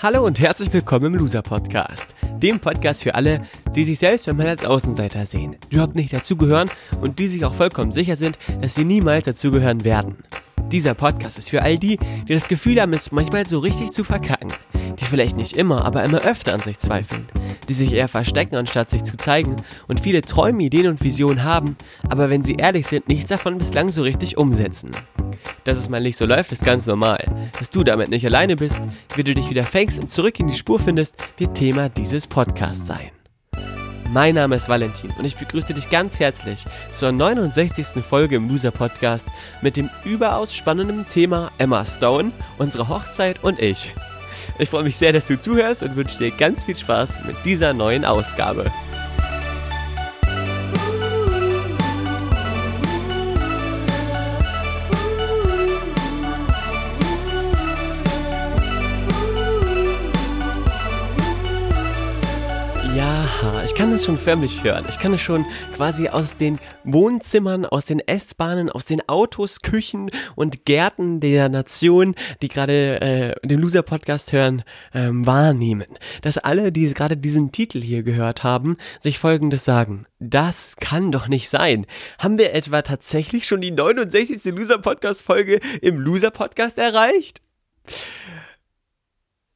Hallo und herzlich willkommen im Loser Podcast, dem Podcast für alle, die sich selbst manchmal als Außenseiter sehen, die überhaupt nicht dazugehören und die sich auch vollkommen sicher sind, dass sie niemals dazugehören werden. Dieser Podcast ist für all die, die das Gefühl haben, es manchmal so richtig zu verkacken, die vielleicht nicht immer, aber immer öfter an sich zweifeln, die sich eher verstecken, anstatt sich zu zeigen und viele Träume, Ideen und Visionen haben, aber wenn sie ehrlich sind, nichts davon bislang so richtig umsetzen. Dass es mal nicht so läuft, ist ganz normal. Dass du damit nicht alleine bist, wie du dich wieder fängst und zurück in die Spur findest, wird Thema dieses Podcasts sein. Mein Name ist Valentin und ich begrüße dich ganz herzlich zur 69. Folge im Loser Podcast mit dem überaus spannenden Thema Emma Stone, unsere Hochzeit und ich. Ich freue mich sehr, dass du zuhörst und wünsche dir ganz viel Spaß mit dieser neuen Ausgabe. Kann es schon förmlich hören. Ich kann es schon quasi aus den Wohnzimmern, aus den S-Bahnen, aus den Autos, Küchen und Gärten der Nation, die gerade äh, den Loser-Podcast hören, ähm, wahrnehmen. Dass alle, die gerade diesen Titel hier gehört haben, sich folgendes sagen. Das kann doch nicht sein. Haben wir etwa tatsächlich schon die 69. Loser-Podcast-Folge im Loser-Podcast erreicht?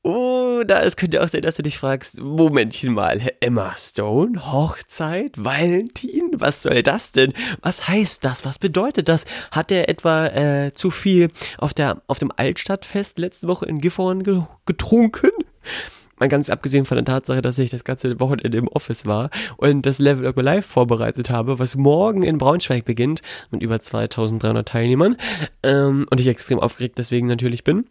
Oder es könnte auch sein, dass du dich fragst, Momentchen mal, Emma Stone, Hochzeit, Valentin, was soll das denn? Was heißt das? Was bedeutet das? Hat er etwa äh, zu viel auf, der, auf dem Altstadtfest letzte Woche in Gifhorn ge getrunken? Mal ganz abgesehen von der Tatsache, dass ich das ganze Wochenende im Office war und das Level Up Live vorbereitet habe, was morgen in Braunschweig beginnt mit über 2300 Teilnehmern ähm, und ich extrem aufgeregt deswegen natürlich bin,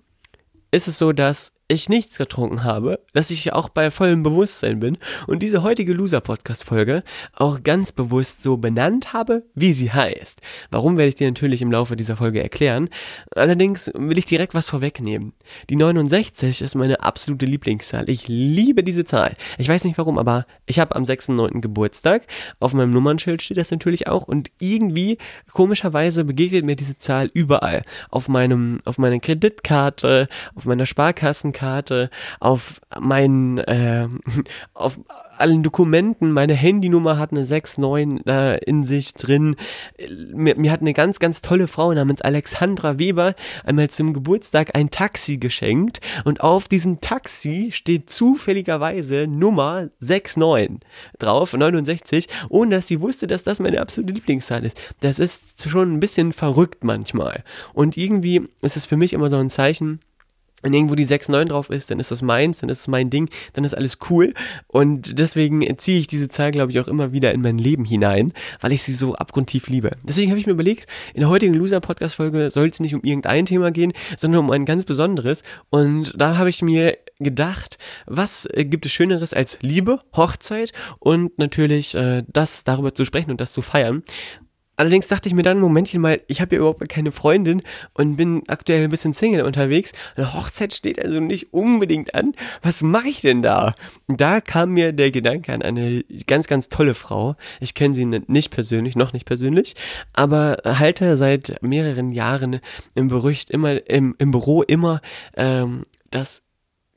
ist es so, dass ich nichts getrunken habe, dass ich auch bei vollem Bewusstsein bin und diese heutige Loser-Podcast-Folge auch ganz bewusst so benannt habe, wie sie heißt. Warum werde ich dir natürlich im Laufe dieser Folge erklären. Allerdings will ich direkt was vorwegnehmen. Die 69 ist meine absolute Lieblingszahl. Ich liebe diese Zahl. Ich weiß nicht warum, aber ich habe am 6.9. Geburtstag. Auf meinem Nummernschild steht das natürlich auch und irgendwie komischerweise begegnet mir diese Zahl überall. Auf meinem, auf meiner Kreditkarte, auf meiner Sparkassenkarte, Kreditkarte, auf meinen, äh, auf allen Dokumenten, meine Handynummer hat eine 69 äh, in sich drin. Mir, mir, hat eine ganz, ganz tolle Frau namens Alexandra Weber einmal zum Geburtstag ein Taxi geschenkt und auf diesem Taxi steht zufälligerweise Nummer 69 drauf, 69, ohne dass sie wusste, dass das meine absolute Lieblingszahl ist. Das ist schon ein bisschen verrückt manchmal. Und irgendwie ist es für mich immer so ein Zeichen, wenn irgendwo die 6,9 drauf ist, dann ist das meins, dann ist es mein Ding, dann ist alles cool. Und deswegen ziehe ich diese Zahl, glaube ich, auch immer wieder in mein Leben hinein, weil ich sie so abgrundtief liebe. Deswegen habe ich mir überlegt, in der heutigen Loser-Podcast-Folge soll es nicht um irgendein Thema gehen, sondern um ein ganz besonderes. Und da habe ich mir gedacht, was äh, gibt es Schöneres als Liebe, Hochzeit und natürlich äh, das darüber zu sprechen und das zu feiern. Allerdings dachte ich mir dann, Momentchen mal, ich habe ja überhaupt keine Freundin und bin aktuell ein bisschen Single unterwegs. Eine Hochzeit steht also nicht unbedingt an. Was mache ich denn da? Da kam mir der Gedanke an eine ganz, ganz tolle Frau. Ich kenne sie nicht persönlich, noch nicht persönlich, aber halte seit mehreren Jahren im Gerücht immer, im, im Büro immer ähm, das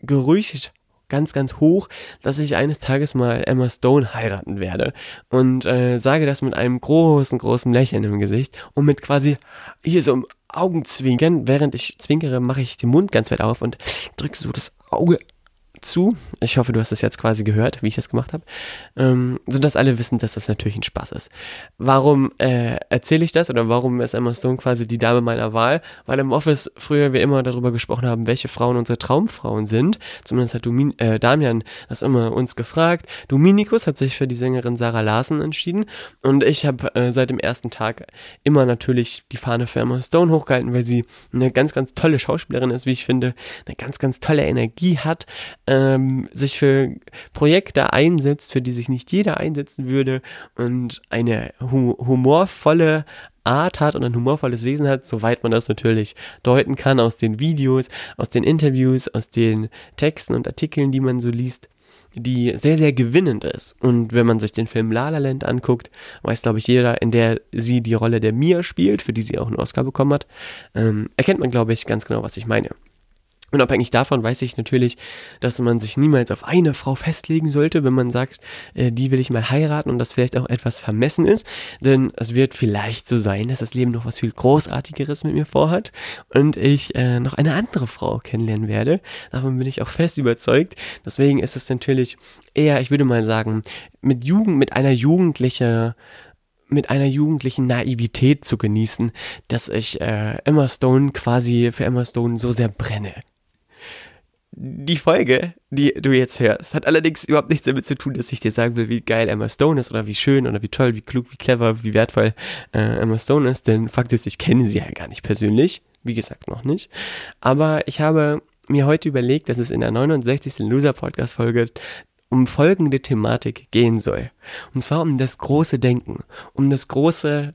Gerücht ganz, ganz hoch, dass ich eines Tages mal Emma Stone heiraten werde. Und äh, sage das mit einem großen, großen Lächeln im Gesicht und mit quasi hier so im Augenzwinkern. Während ich zwinkere, mache ich den Mund ganz weit auf und drücke so das Auge zu. Ich hoffe, du hast es jetzt quasi gehört, wie ich das gemacht habe. Ähm, sodass alle wissen, dass das natürlich ein Spaß ist. Warum äh, erzähle ich das oder warum ist Emma Stone quasi die Dame meiner Wahl? Weil im Office früher wir immer darüber gesprochen haben, welche Frauen unsere Traumfrauen sind. Zumindest hat Domin äh, Damian das immer uns gefragt. Dominikus hat sich für die Sängerin Sarah Larsen entschieden und ich habe äh, seit dem ersten Tag immer natürlich die Fahne für Emma Stone hochgehalten, weil sie eine ganz, ganz tolle Schauspielerin ist, wie ich finde, eine ganz, ganz tolle Energie hat ähm, sich für Projekte einsetzt, für die sich nicht jeder einsetzen würde und eine hu humorvolle Art hat und ein humorvolles Wesen hat, soweit man das natürlich deuten kann aus den Videos, aus den Interviews, aus den Texten und Artikeln, die man so liest die sehr, sehr gewinnend ist. Und wenn man sich den Film La La Land anguckt, weiß, glaube ich, jeder, in der sie die Rolle der Mia spielt, für die sie auch einen Oscar bekommen hat, ähm, erkennt man, glaube ich, ganz genau, was ich meine. Unabhängig davon weiß ich natürlich, dass man sich niemals auf eine Frau festlegen sollte, wenn man sagt, äh, die will ich mal heiraten und das vielleicht auch etwas vermessen ist. Denn es wird vielleicht so sein, dass das Leben noch was viel Großartigeres mit mir vorhat und ich äh, noch eine andere Frau kennenlernen werde. Davon bin ich auch fest überzeugt. Deswegen ist es natürlich eher, ich würde mal sagen, mit Jugend, mit einer jugendlichen mit einer jugendlichen Naivität zu genießen, dass ich äh, Emma Stone quasi für Emma Stone so sehr brenne. Die Folge, die du jetzt hörst, hat allerdings überhaupt nichts damit zu tun, dass ich dir sagen will, wie geil Emma Stone ist oder wie schön oder wie toll, wie klug, wie clever, wie wertvoll äh, Emma Stone ist. Denn Fakt ist, ich kenne sie ja gar nicht persönlich. Wie gesagt, noch nicht. Aber ich habe mir heute überlegt, dass es in der 69. Loser-Podcast-Folge um folgende Thematik gehen soll. Und zwar um das große Denken, um das große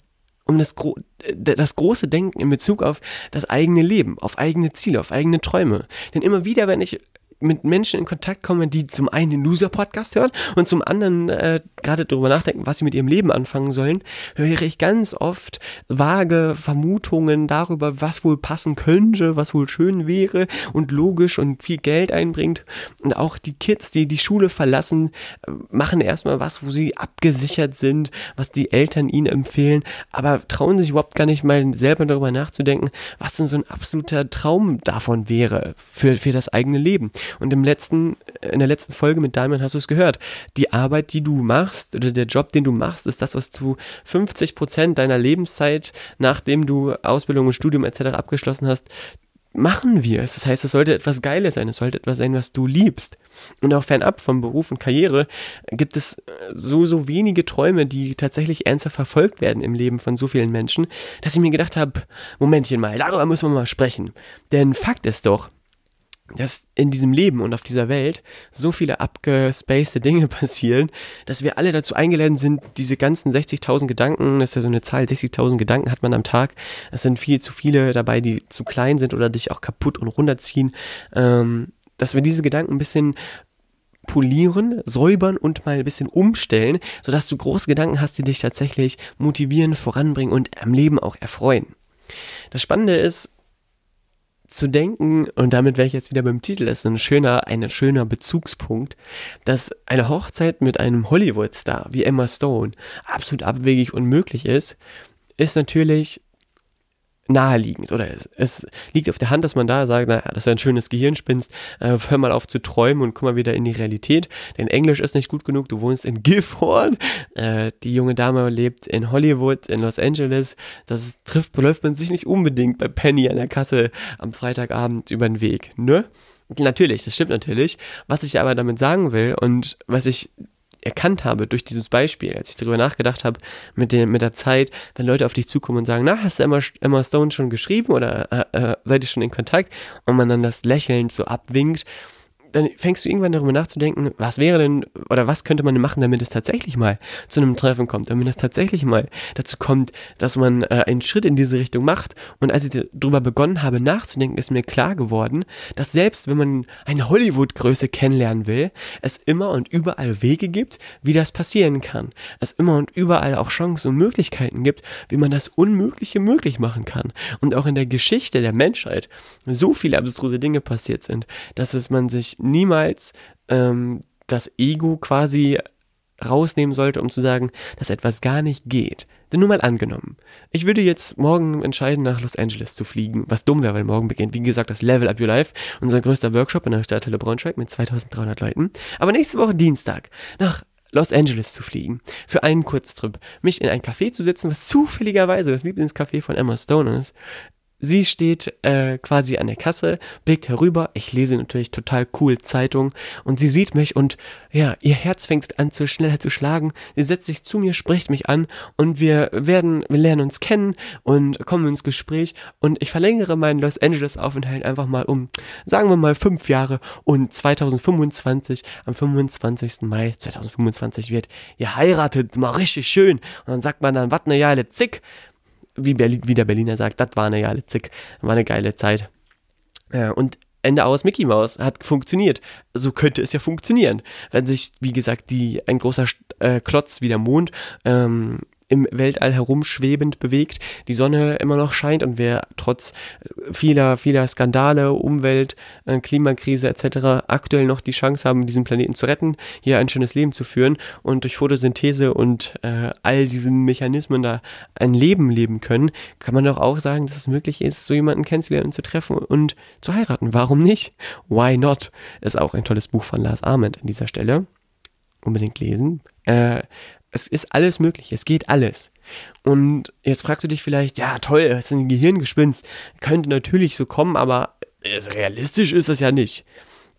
um das, Gro das große Denken in Bezug auf das eigene Leben, auf eigene Ziele, auf eigene Träume. Denn immer wieder, wenn ich mit Menschen in Kontakt komme, die zum einen den Loser-Podcast hören und zum anderen äh, gerade darüber nachdenken, was sie mit ihrem Leben anfangen sollen, höre ich ganz oft vage Vermutungen darüber, was wohl passen könnte, was wohl schön wäre und logisch und viel Geld einbringt. Und auch die Kids, die die Schule verlassen, äh, machen erstmal was, wo sie abgesichert sind, was die Eltern ihnen empfehlen, aber trauen sich überhaupt gar nicht mal selber darüber nachzudenken, was denn so ein absoluter Traum davon wäre für, für das eigene Leben. Und im letzten, in der letzten Folge mit Diamond hast du es gehört. Die Arbeit, die du machst oder der Job, den du machst, ist das, was du 50 Prozent deiner Lebenszeit, nachdem du Ausbildung und Studium etc. abgeschlossen hast, machen wir es. Das heißt, es sollte etwas Geiles sein, es sollte etwas sein, was du liebst. Und auch fernab vom Beruf und Karriere gibt es so, so wenige Träume, die tatsächlich ernsthaft verfolgt werden im Leben von so vielen Menschen, dass ich mir gedacht habe, Momentchen mal, darüber müssen wir mal sprechen. Denn Fakt ist doch, dass in diesem Leben und auf dieser Welt so viele abgespacede Dinge passieren, dass wir alle dazu eingeladen sind, diese ganzen 60.000 Gedanken, das ist ja so eine Zahl, 60.000 Gedanken hat man am Tag, es sind viel zu viele dabei, die zu klein sind oder dich auch kaputt und runterziehen, ähm, dass wir diese Gedanken ein bisschen polieren, säubern und mal ein bisschen umstellen, sodass du große Gedanken hast, die dich tatsächlich motivieren, voranbringen und am Leben auch erfreuen. Das Spannende ist, zu denken, und damit wäre ich jetzt wieder beim Titel, ist ein schöner, ein schöner Bezugspunkt, dass eine Hochzeit mit einem Hollywood-Star wie Emma Stone absolut abwegig unmöglich ist, ist natürlich naheliegend oder es, es, liegt auf der Hand, dass man da sagt, naja, das ist ein schönes Gehirnspinst, äh, hör mal auf zu träumen und komm mal wieder in die Realität, denn Englisch ist nicht gut genug, du wohnst in Guilford, äh, die junge Dame lebt in Hollywood, in Los Angeles, das trifft, läuft man sich nicht unbedingt bei Penny an der Kasse am Freitagabend über den Weg, ne? Natürlich, das stimmt natürlich. Was ich aber damit sagen will und was ich erkannt habe durch dieses Beispiel, als ich darüber nachgedacht habe, mit, den, mit der Zeit, wenn Leute auf dich zukommen und sagen, na, hast du Emma, Emma Stone schon geschrieben oder äh, äh, seid ihr schon in Kontakt? Und man dann das lächelnd so abwinkt dann fängst du irgendwann darüber nachzudenken, was wäre denn oder was könnte man machen, damit es tatsächlich mal zu einem Treffen kommt, damit es tatsächlich mal dazu kommt, dass man äh, einen Schritt in diese Richtung macht. Und als ich darüber begonnen habe nachzudenken, ist mir klar geworden, dass selbst wenn man eine Hollywood-Größe kennenlernen will, es immer und überall Wege gibt, wie das passieren kann. Es immer und überall auch Chancen und Möglichkeiten gibt, wie man das Unmögliche möglich machen kann. Und auch in der Geschichte der Menschheit so viele abstruse Dinge passiert sind, dass es man sich niemals ähm, das Ego quasi rausnehmen sollte, um zu sagen, dass etwas gar nicht geht. Denn nur mal angenommen, ich würde jetzt morgen entscheiden, nach Los Angeles zu fliegen, was dumm wäre, weil morgen beginnt, wie gesagt, das Level Up Your Life, unser größter Workshop in der Stadthalle Braunschweig mit 2300 Leuten. Aber nächste Woche Dienstag nach Los Angeles zu fliegen, für einen Kurztrip, mich in ein Café zu setzen, was zufälligerweise das Lieblingscafé von Emma Stone ist, Sie steht äh, quasi an der Kasse, blickt herüber. Ich lese natürlich total cool Zeitung und sie sieht mich und ja, ihr Herz fängt an zu schneller zu schlagen. Sie setzt sich zu mir, spricht mich an und wir werden, wir lernen uns kennen und kommen ins Gespräch und ich verlängere meinen Los Angeles Aufenthalt einfach mal um, sagen wir mal fünf Jahre und 2025, am 25. Mai 2025 wird ihr heiratet, mal richtig schön und dann sagt man dann, was ne Jahre zick wie, Berlin, wie der Berliner sagt, das war eine geile Zick, war eine geile Zeit. Äh, und Ende aus Mickey Mouse hat funktioniert. So könnte es ja funktionieren, wenn sich, wie gesagt, die, ein großer äh, Klotz wie der Mond ähm, im Weltall herumschwebend bewegt, die Sonne immer noch scheint und wir trotz vieler, vieler Skandale, Umwelt, äh, Klimakrise etc. aktuell noch die Chance haben, diesen Planeten zu retten, hier ein schönes Leben zu führen und durch Photosynthese und äh, all diesen Mechanismen da ein Leben leben können, kann man doch auch sagen, dass es möglich ist, so jemanden kennenzulernen zu treffen und zu heiraten. Warum nicht? Why not? Ist auch ein tolles Buch von Lars Ahmed an dieser Stelle. Unbedingt lesen. Äh, es ist alles möglich, es geht alles. Und jetzt fragst du dich vielleicht, ja toll, das ist ein Gehirngespinst. Könnte natürlich so kommen, aber realistisch ist das ja nicht.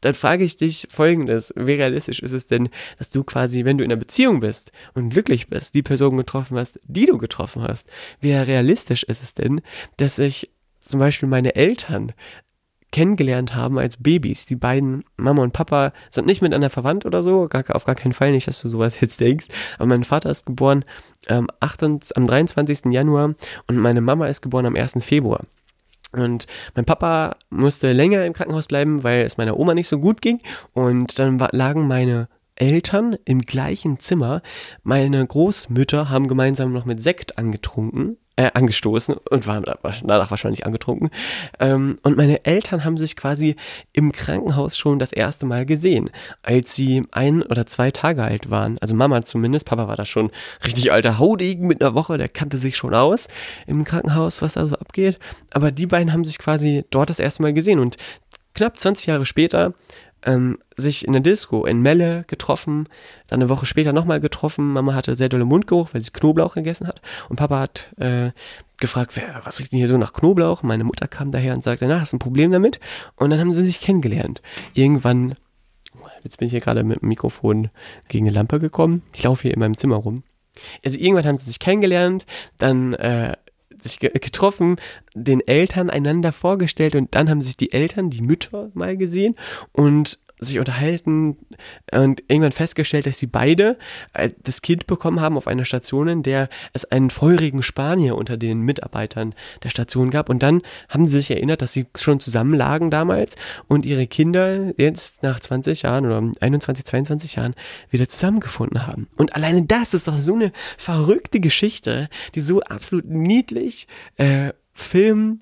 Dann frage ich dich folgendes, wie realistisch ist es denn, dass du quasi, wenn du in einer Beziehung bist und glücklich bist, die Person getroffen hast, die du getroffen hast, wie realistisch ist es denn, dass ich zum Beispiel meine Eltern kennengelernt haben als Babys. Die beiden, Mama und Papa, sind nicht miteinander verwandt oder so, gar, auf gar keinen Fall nicht, dass du sowas jetzt denkst. Aber mein Vater ist geboren ähm, 28, am 23. Januar und meine Mama ist geboren am 1. Februar. Und mein Papa musste länger im Krankenhaus bleiben, weil es meiner Oma nicht so gut ging. Und dann lagen meine Eltern im gleichen Zimmer. Meine Großmütter haben gemeinsam noch mit Sekt angetrunken äh, angestoßen und waren danach wahrscheinlich angetrunken. Ähm, und meine Eltern haben sich quasi im Krankenhaus schon das erste Mal gesehen, als sie ein oder zwei Tage alt waren. Also Mama zumindest, Papa war da schon richtig alter Haudegen mit einer Woche, der kannte sich schon aus im Krankenhaus, was da so abgeht. Aber die beiden haben sich quasi dort das erste Mal gesehen und knapp 20 Jahre später ähm, sich in der Disco in Melle getroffen, dann eine Woche später nochmal getroffen. Mama hatte sehr dolle Mundgeruch, weil sie Knoblauch gegessen hat. Und Papa hat äh, gefragt, wer, was riecht denn hier so nach Knoblauch? Meine Mutter kam daher und sagte, na, hast du ein Problem damit? Und dann haben sie sich kennengelernt. Irgendwann, jetzt bin ich hier gerade mit dem Mikrofon gegen eine Lampe gekommen. Ich laufe hier in meinem Zimmer rum. Also irgendwann haben sie sich kennengelernt, dann äh, sich getroffen, den Eltern einander vorgestellt und dann haben sich die Eltern, die Mütter mal gesehen und sich unterhalten und irgendwann festgestellt, dass sie beide äh, das Kind bekommen haben auf einer Station, in der es einen feurigen Spanier unter den Mitarbeitern der Station gab. Und dann haben sie sich erinnert, dass sie schon zusammen lagen damals und ihre Kinder jetzt nach 20 Jahren oder 21, 22 Jahren wieder zusammengefunden haben. Und alleine das ist doch so eine verrückte Geschichte, die so absolut niedlich äh, Film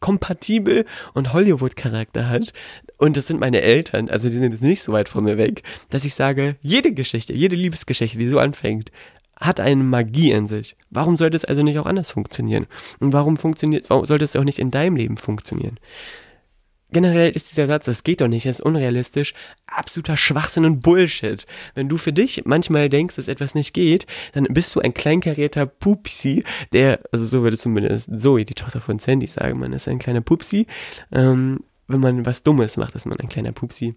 kompatibel und Hollywood-Charakter hat, und das sind meine Eltern, also die sind jetzt nicht so weit von mir weg, dass ich sage, jede Geschichte, jede Liebesgeschichte, die so anfängt, hat eine Magie in sich. Warum sollte es also nicht auch anders funktionieren? Und warum funktioniert, warum sollte es auch nicht in deinem Leben funktionieren? Generell ist dieser Satz, das geht doch nicht, das ist unrealistisch, absoluter Schwachsinn und Bullshit. Wenn du für dich manchmal denkst, dass etwas nicht geht, dann bist du ein kleinkarierter Pupsi, der, also so würde zumindest Zoe, die Tochter von Sandy, sagen, man ist ein kleiner Pupsi, ähm, wenn man was Dummes macht, ist man ein kleiner Pupsi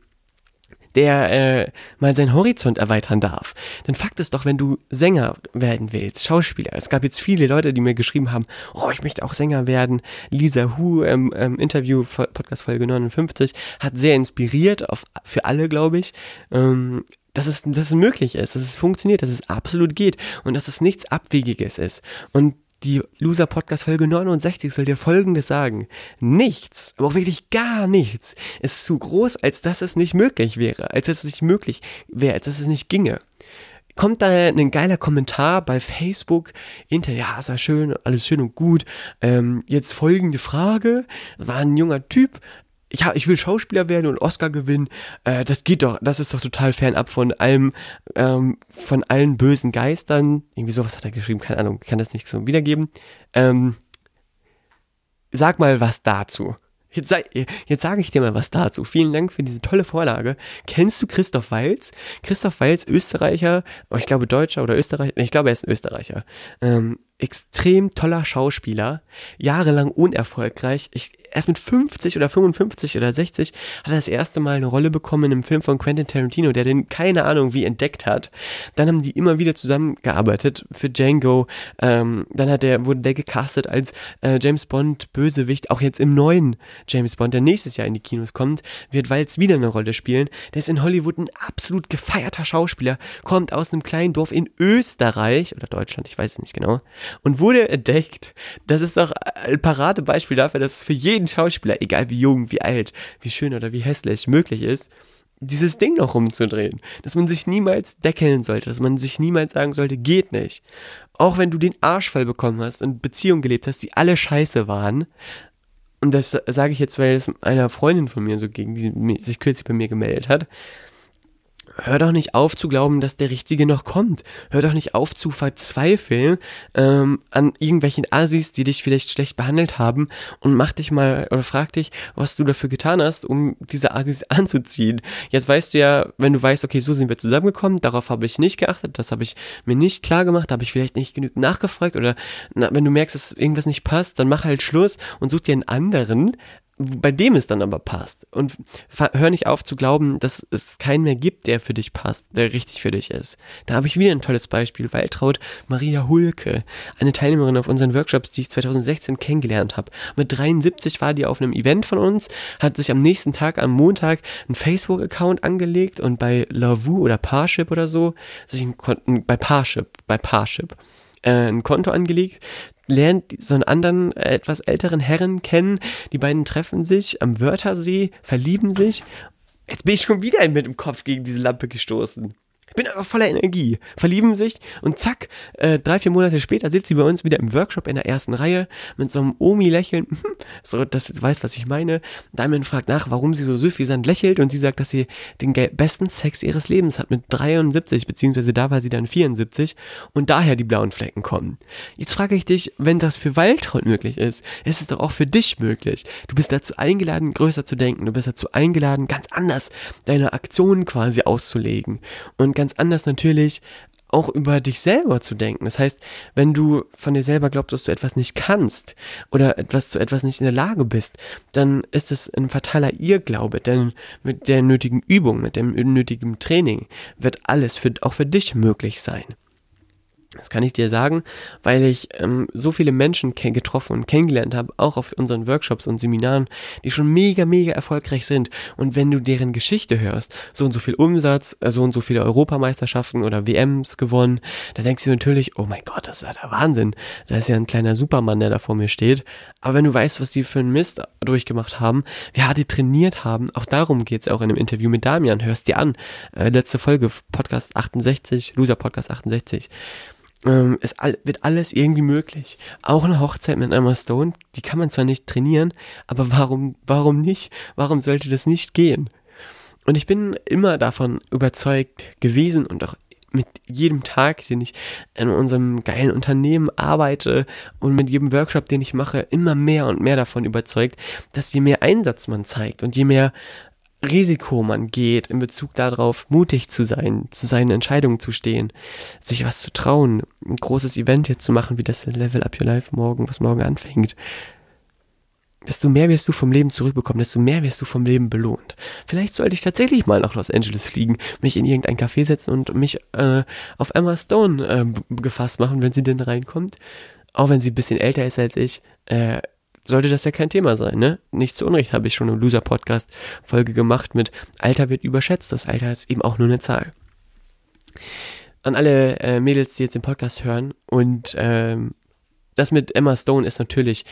der äh, mal seinen Horizont erweitern darf. Denn Fakt ist doch, wenn du Sänger werden willst, Schauspieler, es gab jetzt viele Leute, die mir geschrieben haben, oh, ich möchte auch Sänger werden. Lisa Hu im ähm, Interview, Podcast Folge 59, hat sehr inspiriert, auf, für alle, glaube ich. Ähm, dass es, dass es möglich ist, dass es funktioniert, dass es absolut geht und dass es nichts Abwegiges ist. Und die Loser Podcast Folge 69 soll dir folgendes sagen. Nichts, aber auch wirklich gar nichts ist zu groß, als dass es nicht möglich wäre, als dass es nicht möglich wäre, als dass es nicht ginge. Kommt da ein geiler Kommentar bei Facebook hinter, ja, ist ja schön, alles schön und gut. Ähm, jetzt folgende Frage, war ein junger Typ, ja, ich will Schauspieler werden und Oscar gewinnen, äh, das geht doch, das ist doch total fernab von allem, ähm, von allen bösen Geistern. Irgendwie sowas hat er geschrieben, keine Ahnung, kann das nicht so wiedergeben. Ähm, sag mal was dazu. Jetzt, jetzt sage ich dir mal was dazu. Vielen Dank für diese tolle Vorlage. Kennst du Christoph Walz? Christoph Walz, Österreicher, oh, ich glaube Deutscher oder Österreicher, ich glaube er ist ein Österreicher. Ähm, extrem toller Schauspieler, jahrelang unerfolgreich. Ich, erst mit 50 oder 55 oder 60 hat er das erste Mal eine Rolle bekommen in einem Film von Quentin Tarantino, der den keine Ahnung wie entdeckt hat. Dann haben die immer wieder zusammengearbeitet für Django. Ähm, dann hat der, wurde der gecastet als äh, James Bond Bösewicht, auch jetzt im neuen James Bond, der nächstes Jahr in die Kinos kommt, wird Walz wieder eine Rolle spielen. Der ist in Hollywood ein absolut gefeierter Schauspieler, kommt aus einem kleinen Dorf in Österreich oder Deutschland, ich weiß es nicht genau und wurde entdeckt. Das ist doch ein Paradebeispiel dafür, dass es für jeden Schauspieler, egal wie jung, wie alt, wie schön oder wie hässlich, möglich ist, dieses Ding noch rumzudrehen. Dass man sich niemals deckeln sollte, dass man sich niemals sagen sollte, geht nicht. Auch wenn du den Arsch voll bekommen hast und Beziehungen gelebt hast, die alle scheiße waren. Und das sage ich jetzt, weil es einer Freundin von mir so ging, die sich kürzlich bei mir gemeldet hat hör doch nicht auf zu glauben, dass der Richtige noch kommt. Hör doch nicht auf zu verzweifeln ähm, an irgendwelchen Asis, die dich vielleicht schlecht behandelt haben und mach dich mal oder frag dich, was du dafür getan hast, um diese Asis anzuziehen. Jetzt weißt du ja, wenn du weißt, okay, so sind wir zusammengekommen, darauf habe ich nicht geachtet, das habe ich mir nicht klar gemacht, habe ich vielleicht nicht genügend nachgefragt oder na, wenn du merkst, dass irgendwas nicht passt, dann mach halt Schluss und such dir einen anderen, bei dem es dann aber passt. Und hör nicht auf zu glauben, dass es keinen mehr gibt, der für dich passt, der richtig für dich ist. Da habe ich wieder ein tolles Beispiel. Waltraud Maria Hulke, eine Teilnehmerin auf unseren Workshops, die ich 2016 kennengelernt habe. Mit 73 war die auf einem Event von uns, hat sich am nächsten Tag, am Montag, einen Facebook-Account angelegt und bei Lavu oder Parship oder so, sich ein, bei Parship, bei Parship, äh, ein Konto angelegt, lernt so einen anderen, äh, etwas älteren Herren kennen. Die beiden treffen sich am Wörthersee, verlieben sich. Jetzt bin ich schon wieder mit dem Kopf gegen diese Lampe gestoßen. Ich bin aber voller Energie, verlieben sich und zack, äh, drei, vier Monate später sitzt sie bei uns wieder im Workshop in der ersten Reihe mit so einem Omi-Lächeln, so, sie weiß, was ich meine. Diamond fragt nach, warum sie so süffisant lächelt und sie sagt, dass sie den besten Sex ihres Lebens hat mit 73, beziehungsweise da war sie dann 74 und daher die blauen Flecken kommen. Jetzt frage ich dich, wenn das für Waltraud möglich ist, ist es doch auch für dich möglich. Du bist dazu eingeladen, größer zu denken, du bist dazu eingeladen, ganz anders deine Aktionen quasi auszulegen und ganz anders natürlich auch über dich selber zu denken. Das heißt, wenn du von dir selber glaubst, dass du etwas nicht kannst oder etwas zu etwas nicht in der Lage bist, dann ist es ein fataler Irrglaube, denn mit der nötigen Übung, mit dem nötigen Training wird alles für, auch für dich möglich sein. Das kann ich dir sagen, weil ich ähm, so viele Menschen getroffen und kennengelernt habe, auch auf unseren Workshops und Seminaren, die schon mega, mega erfolgreich sind. Und wenn du deren Geschichte hörst, so und so viel Umsatz, äh, so und so viele Europameisterschaften oder WMs gewonnen, da denkst du natürlich, oh mein Gott, das ist ja der Wahnsinn. Da ist ja ein kleiner Supermann, der da vor mir steht. Aber wenn du weißt, was die für einen Mist durchgemacht haben, wie hart die trainiert haben, auch darum geht es auch in einem Interview mit Damian, hörst dir an. Äh, letzte Folge, Podcast 68, Loser Podcast 68 ähm, es all, wird alles irgendwie möglich. Auch eine Hochzeit mit Emma Stone, die kann man zwar nicht trainieren, aber warum, warum nicht? Warum sollte das nicht gehen? Und ich bin immer davon überzeugt gewesen und auch mit jedem Tag, den ich in unserem geilen Unternehmen arbeite und mit jedem Workshop, den ich mache, immer mehr und mehr davon überzeugt, dass je mehr Einsatz man zeigt und je mehr Risiko man geht in Bezug darauf, mutig zu sein, zu seinen Entscheidungen zu stehen, sich was zu trauen, ein großes Event jetzt zu machen, wie das Level Up Your Life morgen, was morgen anfängt, desto mehr wirst du vom Leben zurückbekommen, desto mehr wirst du vom Leben belohnt. Vielleicht sollte ich tatsächlich mal nach Los Angeles fliegen, mich in irgendein Café setzen und mich äh, auf Emma Stone äh, gefasst machen, wenn sie denn reinkommt. Auch wenn sie ein bisschen älter ist als ich. Äh, sollte das ja kein Thema sein, ne? Nicht zu Unrecht habe ich schon eine Loser-Podcast-Folge gemacht mit Alter wird überschätzt. Das Alter ist eben auch nur eine Zahl. An alle äh, Mädels, die jetzt den Podcast hören und ähm, das mit Emma Stone ist natürlich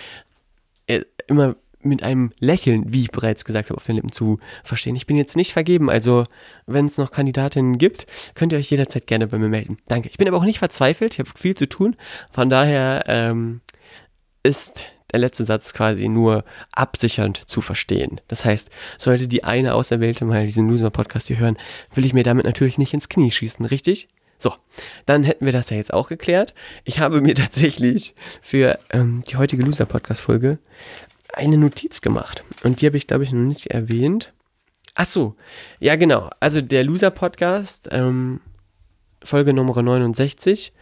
äh, immer mit einem Lächeln, wie ich bereits gesagt habe, auf den Lippen zu verstehen. Ich bin jetzt nicht vergeben, also wenn es noch Kandidatinnen gibt, könnt ihr euch jederzeit gerne bei mir melden. Danke. Ich bin aber auch nicht verzweifelt, ich habe viel zu tun. Von daher ähm, ist der letzte Satz quasi nur absichernd zu verstehen. Das heißt, sollte die eine Auserwählte mal diesen Loser-Podcast hier hören, will ich mir damit natürlich nicht ins Knie schießen, richtig? So, dann hätten wir das ja jetzt auch geklärt. Ich habe mir tatsächlich für ähm, die heutige Loser-Podcast-Folge eine Notiz gemacht. Und die habe ich, glaube ich, noch nicht erwähnt. Ach so, ja genau. Also der Loser-Podcast, ähm, Folge Nummer 69,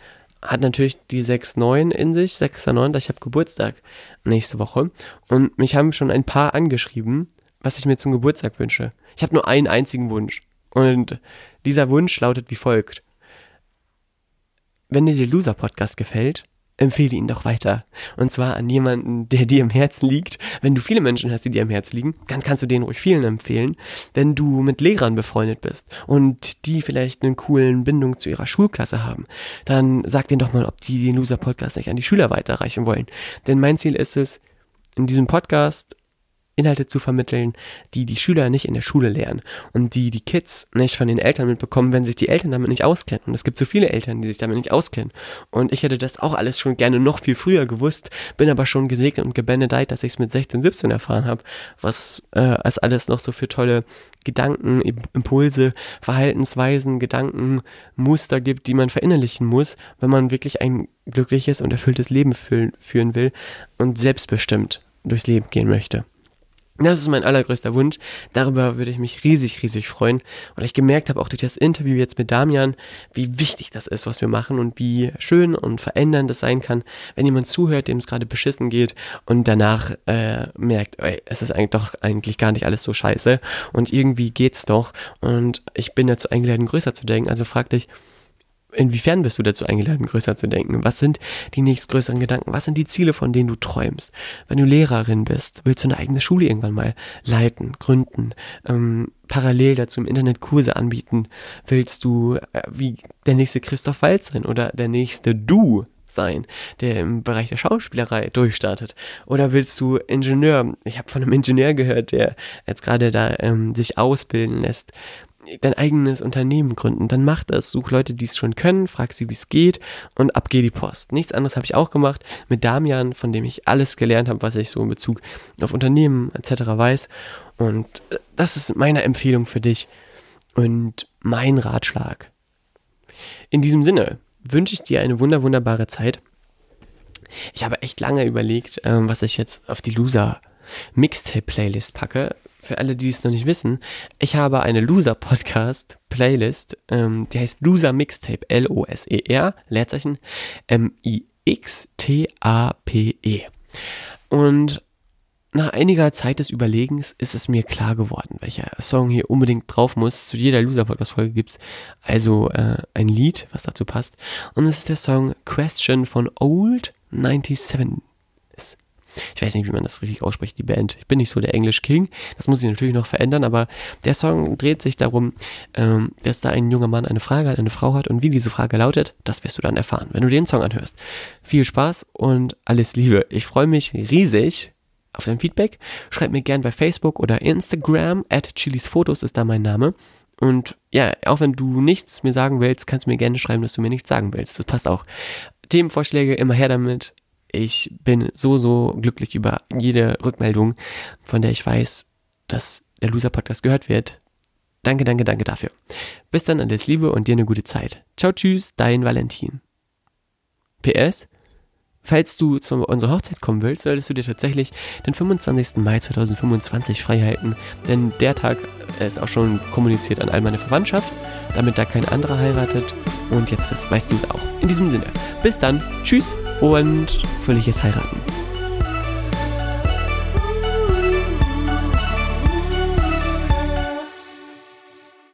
hat natürlich die 6-9 in sich, 6.9. Ich habe Geburtstag nächste Woche. Und mich haben schon ein paar angeschrieben, was ich mir zum Geburtstag wünsche. Ich habe nur einen einzigen Wunsch. Und dieser Wunsch lautet wie folgt. Wenn dir der Loser-Podcast gefällt, empfehle ihn doch weiter. Und zwar an jemanden, der dir im Herzen liegt. Wenn du viele Menschen hast, die dir im Herzen liegen, dann kannst du den ruhig vielen empfehlen. Wenn du mit Lehrern befreundet bist und die vielleicht eine coolen Bindung zu ihrer Schulklasse haben, dann sag denen doch mal, ob die den Loser Podcast nicht an die Schüler weiterreichen wollen. Denn mein Ziel ist es, in diesem Podcast Inhalte zu vermitteln, die die Schüler nicht in der Schule lernen und die die Kids nicht von den Eltern mitbekommen, wenn sich die Eltern damit nicht auskennen. Und es gibt so viele Eltern, die sich damit nicht auskennen. Und ich hätte das auch alles schon gerne noch viel früher gewusst, bin aber schon gesegnet und gebenedeit, dass ich es mit 16, 17 erfahren habe, was äh, es alles noch so für tolle Gedanken, Impulse, Verhaltensweisen, Gedanken, Muster gibt, die man verinnerlichen muss, wenn man wirklich ein glückliches und erfülltes Leben führen will und selbstbestimmt durchs Leben gehen möchte. Das ist mein allergrößter Wunsch. Darüber würde ich mich riesig, riesig freuen, weil ich gemerkt habe, auch durch das Interview jetzt mit Damian, wie wichtig das ist, was wir machen und wie schön und verändernd es sein kann, wenn jemand zuhört, dem es gerade beschissen geht und danach äh, merkt, ey, es ist eigentlich doch eigentlich gar nicht alles so scheiße und irgendwie geht's doch und ich bin dazu eingeladen, größer zu denken. Also frag dich, inwiefern bist du dazu eingeladen, größer zu denken? Was sind die nächstgrößeren Gedanken? Was sind die Ziele, von denen du träumst? Wenn du Lehrerin bist, willst du eine eigene Schule irgendwann mal leiten, gründen, ähm, parallel dazu im Internet Kurse anbieten? Willst du äh, wie der nächste Christoph Waltz sein oder der nächste Du sein, der im Bereich der Schauspielerei durchstartet? Oder willst du Ingenieur? Ich habe von einem Ingenieur gehört, der jetzt gerade da ähm, sich ausbilden lässt dein eigenes Unternehmen gründen, dann mach das. Such Leute, die es schon können, frag sie, wie es geht und ab geht die Post. Nichts anderes habe ich auch gemacht mit Damian, von dem ich alles gelernt habe, was ich so in Bezug auf Unternehmen etc. weiß. Und äh, das ist meine Empfehlung für dich und mein Ratschlag. In diesem Sinne wünsche ich dir eine wunder wunderbare Zeit. Ich habe echt lange überlegt, ähm, was ich jetzt auf die Loser Mixtape Playlist packe für alle, die es noch nicht wissen, ich habe eine Loser-Podcast-Playlist, ähm, die heißt Loser Mixtape, L-O-S-E-R, Leerzeichen, M-I-X-T-A-P-E. Und nach einiger Zeit des Überlegens ist es mir klar geworden, welcher Song hier unbedingt drauf muss. Zu jeder Loser-Podcast-Folge gibt es also äh, ein Lied, was dazu passt. Und es ist der Song Question von Old 97. Ich weiß nicht, wie man das richtig ausspricht, die Band. Ich bin nicht so der English King. Das muss ich natürlich noch verändern, aber der Song dreht sich darum, ähm, dass da ein junger Mann eine Frage an eine Frau hat und wie diese Frage lautet, das wirst du dann erfahren, wenn du den Song anhörst. Viel Spaß und alles Liebe. Ich freue mich riesig auf dein Feedback. Schreib mir gern bei Facebook oder Instagram. At Chilis Fotos ist da mein Name. Und ja, auch wenn du nichts mir sagen willst, kannst du mir gerne schreiben, dass du mir nichts sagen willst. Das passt auch. Themenvorschläge immer her damit. Ich bin so, so glücklich über jede Rückmeldung, von der ich weiß, dass der Loser-Podcast gehört wird. Danke, danke, danke dafür. Bis dann, alles Liebe und dir eine gute Zeit. Ciao, tschüss, dein Valentin. PS, falls du zu unserer Hochzeit kommen willst, solltest du dir tatsächlich den 25. Mai 2025 freihalten, denn der Tag ist auch schon kommuniziert an all meine Verwandtschaft, damit da kein anderer heiratet und jetzt weißt du es auch. In diesem Sinne, bis dann, tschüss und fröhliches Heiraten.